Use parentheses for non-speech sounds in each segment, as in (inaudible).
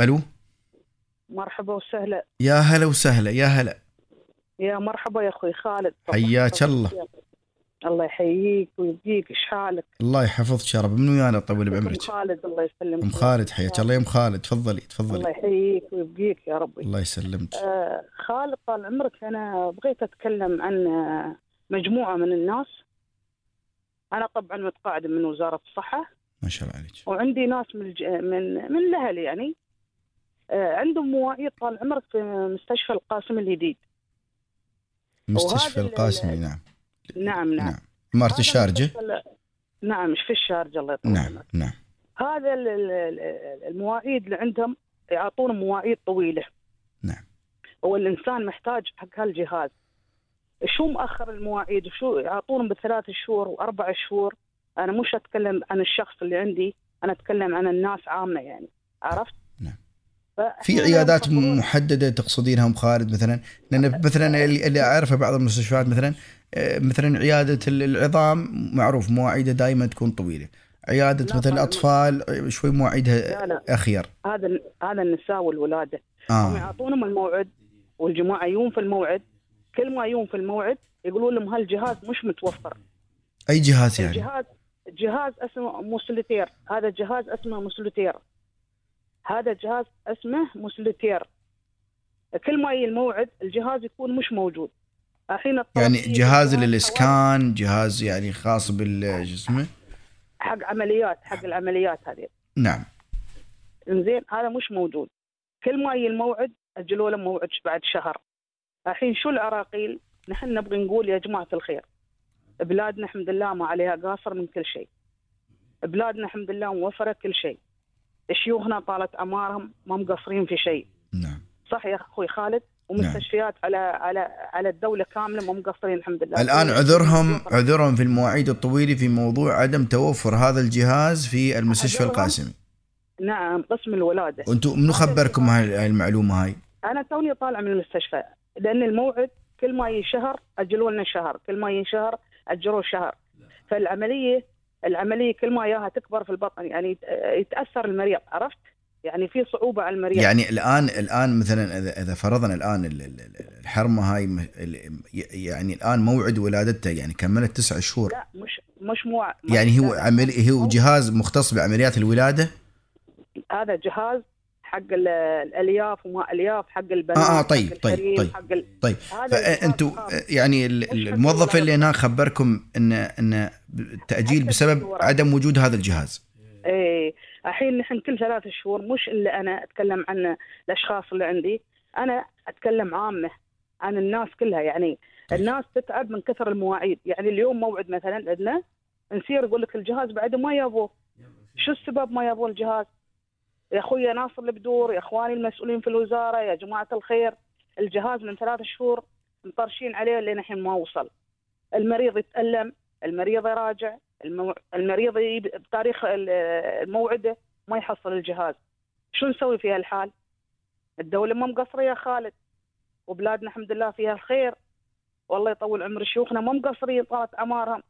ألو؟ مرحبا وسهلا. يا هلا وسهلا يا هلا. يا مرحبا يا أخوي خالد. حياك الله. الله يحييك ويبقيك إيش حالك؟ الله يحفظك يا رب. من ويانا طول ام بعمرك؟ خالد الله يسلمك. أم خالد حياك الله. يا أم خالد تفضلي الله تفضلي يحييك ويبقيك يا ربي. الله يسلمك. آه خالد طال عمرك أنا بغيت أتكلم عن مجموعة من الناس. أنا طبعا متقاعدة من وزارة الصحة. ما شاء الله عليك. وعندي ناس من الج... من من الأهل يعني. عندهم مواعيد طال عمرك في مستشفى القاسم الجديد مستشفى القاسمي نعم. نعم نعم. نعم. إمارة هذا الشارجة؟ نعم مش في الشارجة الله يطول نعم عمرك. نعم. هذا ال- ال- ال- المواعيد اللي عندهم يعطون مواعيد طويلة. نعم. هو الانسان محتاج حق هالجهاز. شو مأخر المواعيد؟ وشو يعطونهم بثلاث شهور وأربع شهور؟ أنا مش أتكلم عن الشخص اللي عندي أنا أتكلم عن الناس عامة يعني. عرفت؟ في عيادات محددة تقصدينها ام خالد مثلا؟ لأن مثلا اللي اللي أعرفه بعض المستشفيات مثلا آه، مثلا عيادة ال- العظام معروف مواعيدها دائما تكون طويلة. عيادة لا مثلا. الأطفال آه، شوي مواعيدها أخير. هذا هذا النساء والولادة. هم آه يعطونهم الموعد والجماعة يوم في الموعد. كل ما يوم في الموعد يقولون لهم هالجهاز مش متوفر. أي جهاز يعني؟ الجهاز جهاز اسمه موسلتير هذا جهاز اسمه موسلتير هذا جهاز اسمه موسلتير كل ما يجي الموعد الجهاز يكون مش موجود. الحين يعني جهاز للإسكان جهاز يعني خاص بالجسم حق عمليات حق العمليات هذه. نعم. زين هذا مش موجود. كل ما يجي الموعد اجلوا له موعد بعد شهر. الحين شو العراقيل؟ نحن نبغي نقول يا جماعة الخير بلادنا الحمد لله ما عليها قاصر من كل شيء. بلادنا الحمد لله موفرة كل شيء. شيوخنا طالت اعمارهم ما مقصرين في شيء. نعم. صح يا أخوي خالد؟ ومستشفيات على على على الدولة كاملة ما مقصرين الحمد لله. الآن عذرهم عذرهم في المواعيد الطويلة في موضوع عدم توفر هذا الجهاز في المستشفى؟ القاسمي. نعم قسم الولادة. وأنتم منو خبركم هاي المعلومة هاي؟ أنا توني طالع من المستشفى لأن الموعد كل ما يجي شهر اجلوا لنا شهر كل ما يجي شهر اجلوا شهر. فالعملية العملية كل ما ياها تكبر في البطن يعني يت- يتأثر المريض عرفت؟ يعني في صعوبة على المريض. يعني الآن الآن مثلا إذا فرضنا الآن ال- ال- ال- الحرمة هاي يعني الآن موعد ولادتها يعني كملت تسع شهور. لا مش مش مو يعني هو. عمل هو جهاز مختص بعمليات الولادة؟ هذا جهاز حق ال- الألياف وما ألياف حق البنات آه، آه، طيب، حق طيب، الحريم، طيب. حق ال... طيب فانتم خاص. يعني الموظف اللي. هناك خبركم إن إن التاجيل بسبب. عدم وجود هذا الجهاز إيه الحين نحن كل ثلاث شهور مش اللي أنا أتكلم عن الأشخاص اللي عندي أنا أتكلم عامة عن الناس كلها يعني طيب. الناس تتعب من كثر المواعيد يعني اليوم موعد مثلا عندنا نصير يقول لك الجهاز بعد ما يبوه شو السبب ما يبوه الجهاز يا أخوي ناصر البدور يا أخواني المسؤولين في الوزارة يا جماعة الخير. الجهاز من ثلاث شهور مطرشين عليه لين الحين ما وصل. المريض يتألم المريض يراجع. المريض بتاريخ الموعده ما يحصل الجهاز. شو نسوي في هالحال؟ الدولة ما مقصرة يا خالد. وبلادنا الحمد لله فيها الخير. والله يطول عمر شيوخنا ما مقصرين طالت أعمارهم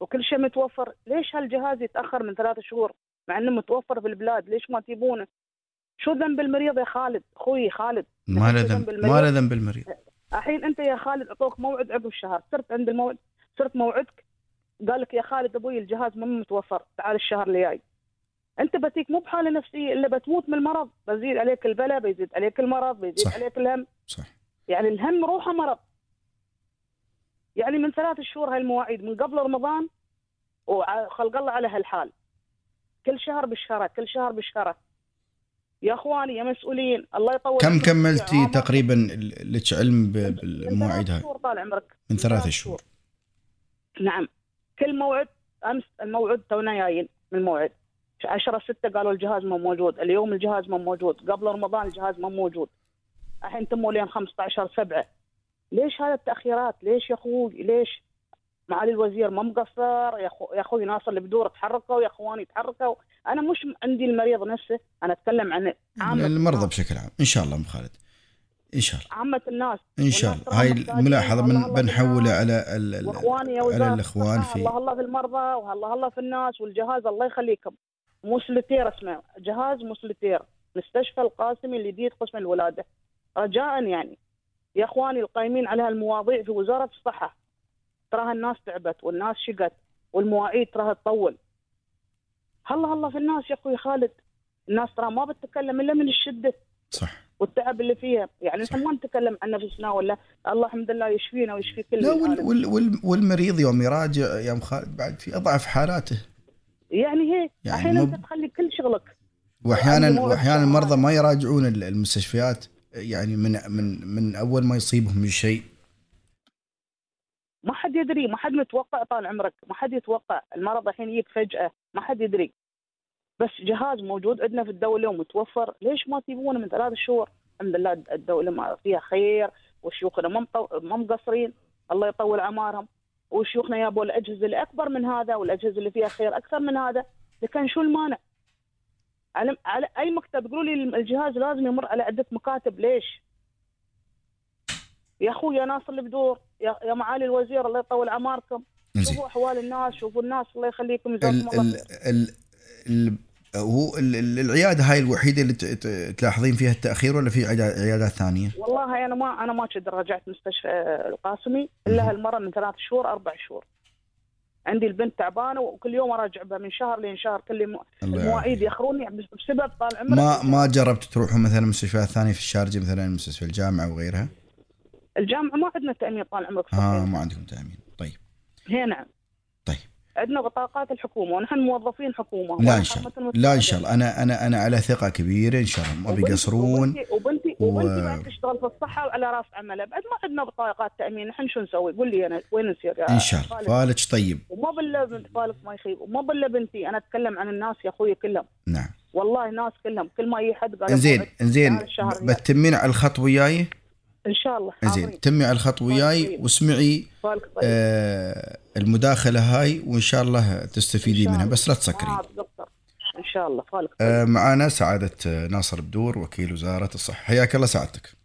وكل شيء متوفر. ليش هالجهاز يتأخر من ثلاثة شهور؟ مع إنه متوفر في البلاد ليش ما تجيبونه؟ شو ذنب المريض يا خالد؟ أخوي خالد. ما له ذنب ما له؟ ذنب المريض. الحين أنت يا خالد أعطوك موعد عقب الشهر. صرت عند الموعد صرت موعدك. قال لك يا خالد أبوي الجهاز ما متوفر تعال الشهر اللي جاي أنت بتيك مو بحالة نفسية إلا بتموت من المرض. بزيد عليك البلاء بيزيد عليك المرض بيزيد صح. عليك الهم. صح. يعني الهم روحه مرض. يعني من ثلاث شهور هاي المواعيد من قبل رمضان وخلق الله على هالحال. كل شهر بشهره كل شهر بشهره يا أخواني يا مسؤولين الله يطول كم كملتي. تقريبا لك علم بالمواعيد ثلاث هاي طال عمرك. من ثلاثة شهور. نعم. كل موعد أمس الموعد تونا جايين من الموعد. 10 6 قالوا الجهاز ما موجود. اليوم الجهاز ما موجود. قبل رمضان الجهاز ما موجود. الحين تموا لين 15 7 ليش هذا التأخيرات؟ ليش يا أخوي؟ ليش؟ معالي الوزير ما مقصر يا يا أخوي ناصر البدور تحركوا يا أخواني تحركوا أنا مش عندي المريض نفسه أنا أتكلم عن عامة المرضى الناس. بشكل عام. إن شاء الله أم خالد. إن شاء الله. عامة الناس. إن شاء الله. هاي الملاحظة من بنحولها. على ال- ال- على الإخوان في الله الله في المرضى والله الله في الناس والجهاز الله يخليكم موسلتير اسمه. جهاز موسلتير مستشفى القاسمي الجديد قسم الولادة. رجاء يعني. يا أخواني القايمين على هالمواضيع في وزارة الصحة. تراها الناس تعبت والناس شقت والمواعيد تراها تطول. هلا هلا في الناس يا أخوي خالد. الناس ترى ما بتتكلم إلا من الشدة صح. والتعب اللي فيها. يعني. إحنا ما نتكلم عن نفسنا ولا الله الحمد لله يشفينا ويشفي كل لا وال. وال وال والمريض يوم يراجع يا أم خالد بعد في أضعف حالاته. يعني هيك. يعني الحين مو- أنت تخلي كل شغلك. واحيانا موعد وأحيانا. المرضى ما يراجعون ال- المستشفيات. يعني من من من أول ما يصيبهم شيء ما حد يدري ما حد متوقع طال عمرك ما حد يتوقع المرض الحين يجيك فجأة ما حد يدري. بس جهاز موجود عندنا في الدولة ومتوفر. ليش ما تجيبونه من ثلاث شهور؟ الحمد لله الدولة ما فيها خير وشيوخنا ما ما مقصرين. الله يطول أعمارهم. وشيوخنا يابوا الأجهزة اللي أكبر من هذا والأجهزة اللي فيها خير أكثر من هذا. لكن شو المانع؟ على على أي مكتب؟ يقولوا لي الجهاز لازم يمر على عدة مكاتب. ليش؟ يا أخوي يا ناصر البدور يا, يا معالي الوزير الله يطول اعماركم شوفوا أحوال الناس شوفوا الناس الله يخليكم جزاكم ال الله. ال ال هو ال- ال- العيادة هاي الوحيدة اللي تلاحظين فيها التأخير ولا في عيادا- عيادات ثانية؟ والله أنا ما أنا ما كنت رجعت مستشفى القاسمي. إلا هالمرة من ثلاث شهور أربع شهور. عندي البنت تعبانة وكل يوم اراجع بها من شهر لين شهر. كل المواعيد. ياخروني بسبب طال عمرك ما ما جربت تروحوا مثلا مستشفيات ثانية في الشارجة مثلا مستشفى الجامعة وغيرها؟ الجامعة ما عندنا تأمين طال عمرك آه ما عندكم تأمين. طيب. هي نعم. طيب. عندنا بطاقات الحكومة ونحن موظفين حكومة. لا إن شاء الله. لا إن شاء. الله. أنا أنا أنا على ثقة كبيرة إن شاء الله. ما بيقصرون. وبنتي وبنتي, و- وبنتي بعد تشتغل في الصحة وعلى رأس عملها. بعد ما عندنا بطاقات تأمين نحن شو نسوي؟ قول لي أنا وين نسير يا إن شاء الله؟ فالك طيب. وما بالله بنت فالك ما يخيب. وما بالله بنتي أنا أتكلم عن الناس يا أخوي كلهم. نعم. والله ناس كلهم. كل ما يجي حد قال شهر ب- بتتمين على الخط وياي إن شاء الله. حاضرين. تمي على الخط وياي طيب. واسمعي فالك طيب. آه المداخلة هاي وإن شاء الله تستفيدي شاء منها. بس لا تسكرين آه إن شاء الله. فالك طيب. آه معانا سعادة آه، ناصر بدور وكيل وزارة الصحة. حياك الله سعادتك.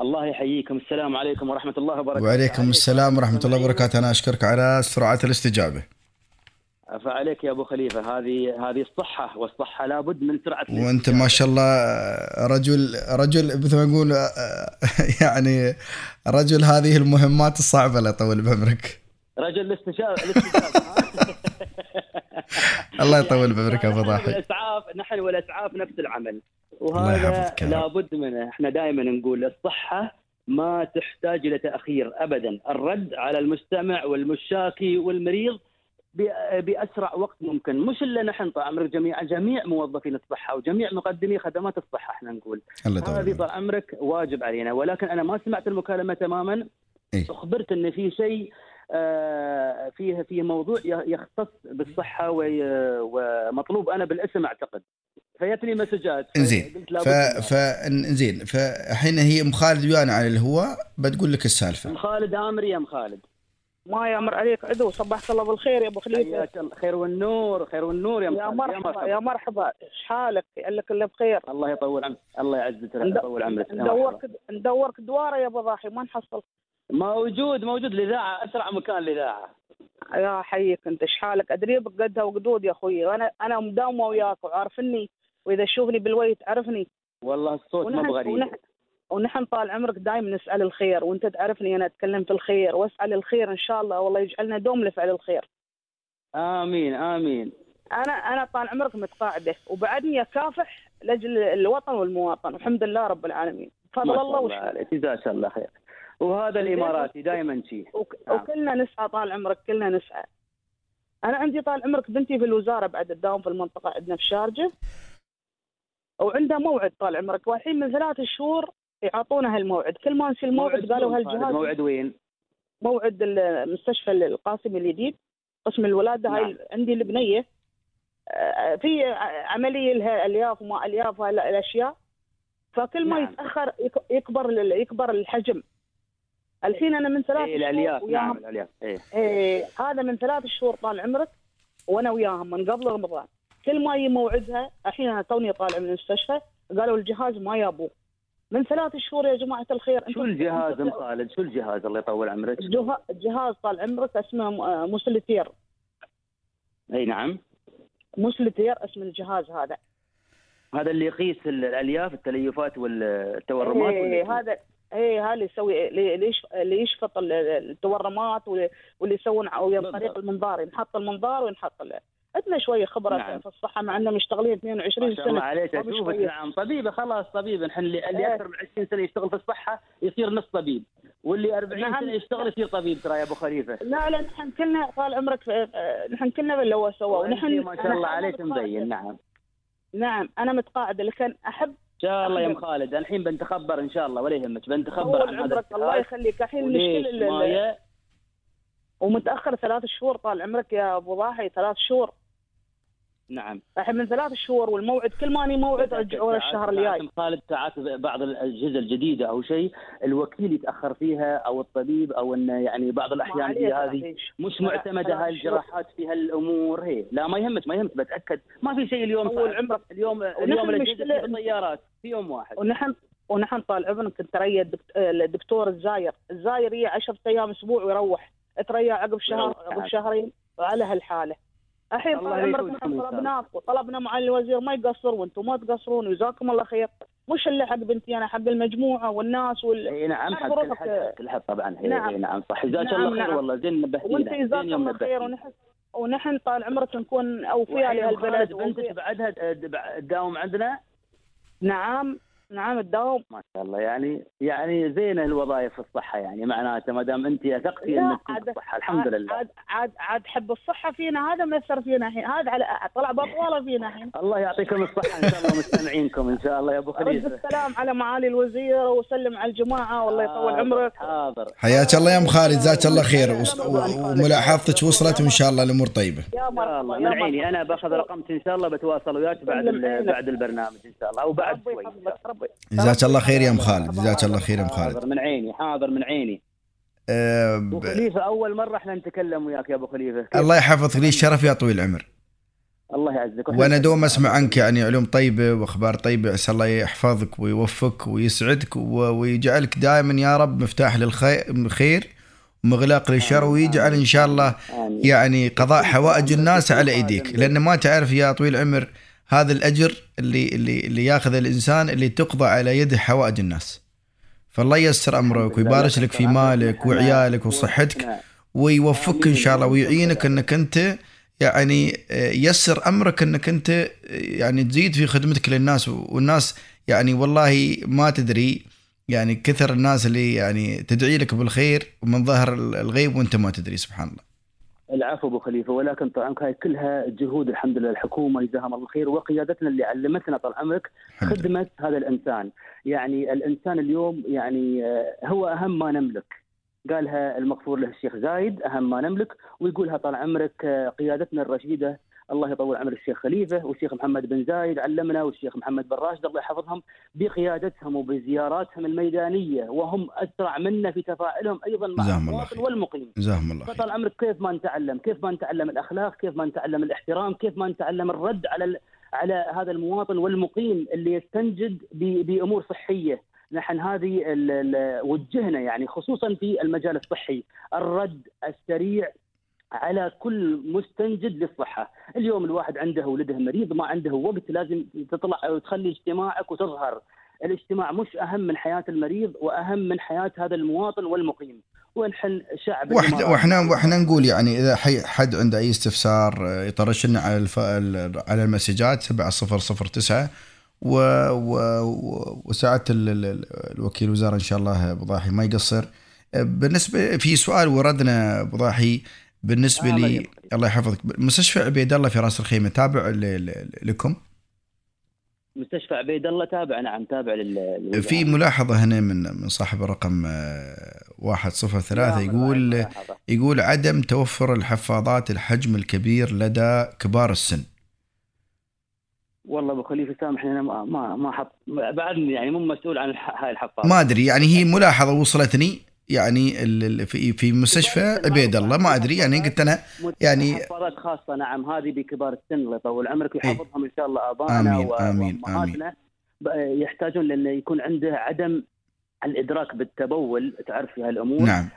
الله يحييكم. السلام عليكم ورحمة الله وبركاته. وعليكم السلام ورحمة الله وبركاته. أنا أشكرك على سرعة الاستجابة. فعليك يا أبو خليفة هذه هذه الصحة والصحة لابد من سرعة وأنت ما شاء الله رجل رجل مثل ما نقول (laughs) يعني رجل هذه المهمات الصعبة (laughs) الله يطول بعمرك. رجل الاستشارة الله يطول بعمرك أبو ضاحي. والاسعاف نحن والأسعاف نفس العمل. وهذا. لابد منه. إحنا دائما نقول الصحة ما تحتاج إلى تأخير ابدا. الرد على المستمع والمشاكي والمريض بأسرع وقت ممكن. مش الا نحن طال عمرك جميع جميع موظفين الصحه وجميع مقدمي خدمات الصحه إحنا نقول. هذه. طال عمرك واجب علينا. ولكن أنا ما سمعت المكالمة تماما. إيه. أخبرت إن في شيء آه، فيه في موضوع يختص بالصحة ومطلوب أنا بالاسم أعتقد. فيتني مسجات. قلت ف. ف إنزين. فالحين هي أم خالد ويانا على الهواء بتقول لك السالفة. أم خالد أمري يا أم خالد. ما يامر عليك عدو. صبحت الله بالخير يا أبو خليفة. حياك الله. خير والنور خير والنور يا يا خالد مرحبا يا مرحبا. إيش حالك؟ لك الا بخير. الله يطول عمرك الله يعزك يطول عمرك. ندورك مرحبا. ندورك دوارة يا أبو ضاحي ما نحصل. موجود موجود. الاذاعه أسرع مكان الاذاعه يا حيك أنت إيش حالك؟ ادريبك قدها وقدود يا أخوي. أنا أنا مداومه وياك وعارفني وإذا تشوفني بالوي تعرفني والله الصوت ما بغريب. ونحن, ونحن طال عمرك دائما نسأل الخير وأنت تعرفني أنا أتكلم في الخير وأسأل الخير إن شاء الله والله يجعلنا دوم لفعل الخير. آمين آمين. أنا أنا طال عمرك متقاعدة وبعدني اكافح لأجل الوطن والمواطن والحمد لله رب العالمين. بفضل ما الله شاء الله وش عليك جزاك الله خير. وهذا الإماراتي دائما شيء. وك... نعم. وكلنا نسعى طال عمرك كلنا نسعى. أنا عندي طال عمرك بنتي في الوزارة بعد تداوم في المنطقة عندنا في الشارجه وعندها موعد طال عمرك والحين من ثلاث شهور يعطونا هالموعد. كل ما نسي الموعد قالوا هالجهاز موعد وين؟ موعد المستشفى القاسمي الجديد قسم الولادة. نعم. هاي عندي البنية. آه، في عملية لها ألياف وما ألياف الأشياء. فكل ما نعم. يتأخر يك- يكبر يكبر الحجم. الحين أنا من ثلاث إيه شهور الألياف. نعم الألياف. إيه. إيه هذا من ثلاث شهور طال عمرك وأنا وياهم من قبل رمضان. كل ما يجي موعدها الحين أنا توني طالع من المستشفى قالوا الجهاز ما يابوه. من ثلاث شهور يا جماعة الخير شو الجهاز ام خالد شو الجهاز الله يطول عمرك؟ الجهاز طال عمرك اسمه م- آه، مسلتير أي نعم مسلتير اسم الجهاز هذا هذا اللي يقيس ال- الألياف التليفات والتورمات شو؟ هذا إيه هذا اللي يسوي اللي اللي يش- اللي يشفط ال- التورمات واللي يسوون ع- ويا بالضبط. طريق المنظار ينحط المنظار وينحط عندنا شوية خبره نعم. في الصحة مع اننا مشتغلين 22 ما شاء الله سنه عليك اشوفك. نعم طبيبه خلاص طبيبه نحن اللي, اللي إيه. أكثر من 20 سنة يشتغل في الصحة يصير نص طبيب واللي 40 نعم. سنة يشتغل يصير طبيب ترى يا أبو خليفة لا لا نحن كلنا طال عمرك نحن كلنا سوى وأنت ونحن ما شاء الله عليك. مبين نعم نعم أنا متقاعدة لكن احب إن شاء الله يا أم. خالد الحين بنتخبر إن شاء الله ولا يهمك بنتخبر عن هذا الله يخليك الحين المشكلة ومتأخر ثلاث شهور طال عمرك يا أبو ضاحي ثلاث شهور نعم الحين من ثلاث شهور والموعد كل ما أني موعد رجعونا الشهر الجاي خالد ساعات بعض الأجهزة الجديدة أو شيء الوكيل يتأخر فيها أو الطبيب أو انه يعني بعض الأحيان هي هذه. مش معتمدة هاي الجراحات في هالأمور هي لا ما يهمك ما يهمك بتأكد ما في شيء اليوم طول. عمرك. اليوم اليوم الاجهزه في الطيارات في يوم واحد ونحن ونحن طال عمرك تريا الدكت- الدكتور الزاير، الزاير هي 10 أيام أسبوع ويروح، تريا عقب شهر. عقب شهرين على هالحالة. الحين طال عمرك نحن طلبناك وطلبنا معالي الوزير ما يقصر وأنتم ما تقصرون وجزاكم الله خير، مش اللي حق بنتي أنا حق المجموعة والناس وال... إي نعم حق كل حد حق كل حد طبعا هي نعم. نعم, صح جزاك نعم، الله خير نعم. والله زين نبهتينا وانت يوم الله خير. ونحن ونحن طال عمرك نكون أوفياء لهالبلد بنتك. بعدها تداوم عندنا نعم نعم الدوام. ما شاء الله. يعني يعني زينه الوظائف في الصحة يعني معناته ما دام أنت أثقتي إنك الصحة. الحمد لله. عاد عاد عاد حب الصحة فينا هذا مأثر فينا الحين. هذا على طلع بطواله فينا الحين. الله يعطيكم الصحة إن شاء الله مستمعينكم إن شاء الله. يا أبو رد خليفه السلام على معالي الوزير وسلم على الجماعة والله يطول عمرك. حاضر. حياك الله يا أم خالد جزاك الله خير. وملاحظتك وصلت وإن شاء الله الأمور طيبة. يا مرحبا من عيني. مرحبا. أنا بأخذ رقمك إن شاء الله بتواصل وياك بعد. بعد البرنامج إن شاء الله أو بعد ربي شوي ربي جزاك الله خير يا أم خالد جزاك الله خير يا أم خالد. حاضر من عيني حاضر من عيني. أه أبو خليفة أول مرة إحنا نتكلم وياك يا أبو خليفة. الله يحفظك لي الشرف يا طويل العمر. الله يعزك. وأنا دوم أسمع عنك يعني علوم طيبة وأخبار طيبة عسى الله يحفظك ويوفقك ويسعدك ويجعلك دائما يا رب مفتاح للخير ومغلاق للشر ويجعل إن شاء الله. يعني قضاء حوائج الناس على إيديك. لأن ما تعرف يا طويل العمر هذا الأجر اللي اللي اللي ياخذ الإنسان اللي تقضى على يده حوائج الناس. فالله ييسر أمرك ويبارك لك في مالك وعيالك وصحتك ويوفقك إن شاء الله ويعينك إنك أنت يعني آه، يسر أمرك إنك أنت آه، يعني تزيد في خدمتك للناس. والناس يعني والله ما تدري يعني كثر الناس اللي يعني تدعي لك بالخير ومن ظهر الغيب وأنت ما تدري سبحان الله. العفو أبو خليفة ولكن طال هاي كلها جهود الحمد لله. الحكومة جزاها الله الخير وقيادتنا اللي علمتنا طال عمرك. خدمه هذا الإنسان. يعني الإنسان اليوم يعني آه، هو أهم ما نملك. قالها المغفور له الشيخ زايد أهم ما نملك ويقولها طال عمرك آه، قيادتنا الرشيدة الله يطول عمر الشيخ خليفة والشيخ محمد بن زايد علمنا والشيخ محمد بن راشد الله يحفظهم بقيادتهم وبزياراتهم الميدانية وهم أسرع منا في تفاعلهم أيضا مع المواطن. والمقيم. جزاهم الله خير. فطال عمرك كيف ما نتعلم؟ كيف ما نتعلم الأخلاق؟ كيف ما نتعلم الاحترام؟ كيف ما نتعلم الرد على على هذا المواطن والمقيم اللي يستنجد بأمور صحية. نحن هذه وجهنا يعني خصوصا في المجال الصحي. الرد السريع على كل مستنجد للصحة. اليوم الواحد عنده ولده مريض ما عنده وقت لازم تطلع وتخلي اجتماعك وتظهر. الاجتماع مش أهم من حياة المريض وأهم من حياة هذا المواطن والمقيم. ونحن شعب وإحنا. وإحنا وإحنا نقول يعني إذا حي- حد عنده أي استفسار آه، يطرش لنا على الف... ال- على المسجات 7009 و... و... وساعة ال... ال- الوكيل الوزاره إن شاء الله أبو ضاحي ما يقصر. آه، بالنسبة في سؤال وردنا أبو ضاحي بالنسبة آه، لي. الله يحفظك مستشفى عبيد الله في راس الخيمة تابع ل... ل... لكم مستشفى عبيد الله تابع نعم تابع لل. في ملاحظة هنا من من صاحب الرقم آه، 103 نعم، يقول. يقول عدم توفر الحفاضات الحجم الكبير لدى كبار السن والله أبو خليفة سامحني أنا ما ما, ما حط بعدني يعني مو مسؤول عن هاي الحفاظة ما أدري يعني هي ملاحظة وصلتني يعني في في مستشفى عبيد الله. ما أدري يعني قلت أنا يعني- حفاظات خاصة نعم هذه بكبار السن الله يطول عمرك ويحفظهم إن شاء الله ابائنا وأمهاتنا. ب- يحتاجون لأنه يكون عنده عدم الإدراك بالتبول تعرف في هالأمور. نعم.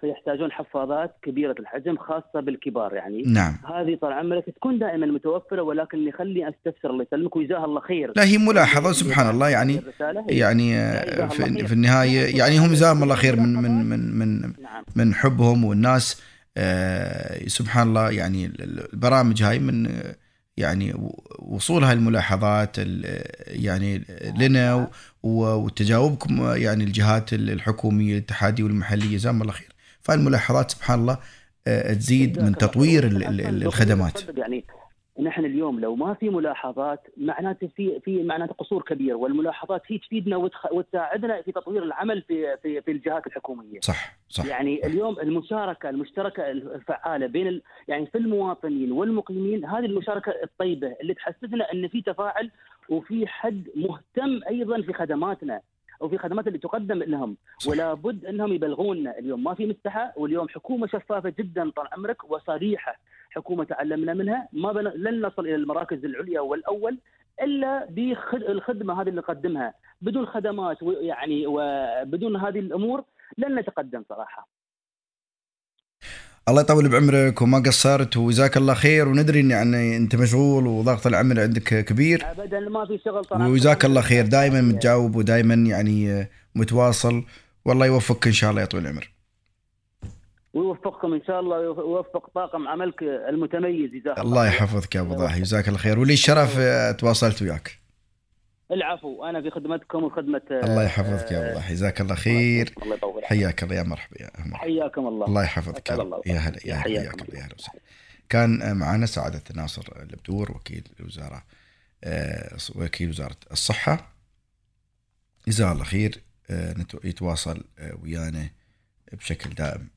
فيحتاجون حفاضات كبيرة الحجم خاصة بالكبار يعني. نعم. هذه طال عمرك تكون دائما متوفرة ولكن اللي يخلي أستفسر الله يسلمك وجزاه الله خير. لا هي ملاحظة سبحان الله يعني يعني آه، في, في النهاية يعني هم جزاهم الله خير من من من من نعم. من حبهم والناس. آه، سبحان الله يعني البرامج هاي من آه، يعني وصولها الملاحظات ال- يعني لنا و- و- وتجاوبكم يعني الجهات الحكومية الاتحادية والمحلية جزاهم الله خير. فالملاحظات سبحان الله آه، تزيد من تطوير ال- ال- ال- الخدمات. يعني نحن اليوم لو ما في ملاحظات معناته في في معناته قصور كبير والملاحظات هي تفيدنا وتخ- وتساعدنا في تطوير العمل في في في الجهات الحكومية. صح صح. يعني اليوم المشاركة المشتركة الفعالة بين ال... يعني في المواطنين والمقيمين هذه المشاركة الطيبة اللي تحسسنا إن في تفاعل وفي حد مهتم أيضا في خدماتنا وفي خدمات اللي تقدم لهم. ولا بد أنهم يبلغونا. اليوم ما في مستحى واليوم حكومة شفافة جدا طال عمرك وصريحة. حكومة تعلمنا منها. ما. لن نصل إلى المراكز العليا والأول إلا بالخدمه هذه اللي نقدمها. بدون خدمات ويعني وبدون هذه الأمور لن نتقدم صراحة. الله يطول بعمرك وما قصرت وجزاك الله خير. وندري ان يعني أنت مشغول وضغط العمل عندك كبير. ابدا ما في شغل عمرك. وجزاك الله خير. دائما متجاوب ودائما يعني متواصل. والله يوفقك إن شاء الله يا طويل العمر. ويوفقكم إن شاء الله ويوفق طاقم عملك المتميز جزاك الله يحفظك يا أبو ضاحي جزاك الله خير. ولي الشرف تواصلت وياك. العفو أنا في خدمتكم وخدمة الله يحفظك يا ضاحي جزاك الله خير. الله يطول حياك الله يا مرحبا يا مرحبا. حياكم الله. الله يحفظك يا الله. هلا يا هلا حياك الله الله. يا هلا وسهلا. كان معنا سعادة ناصر البدور وكيل الوزارة آه، وكيل وزارة الصحة. جزاه الله خير آه، يتواصل آه، ويانا بشكل دائم.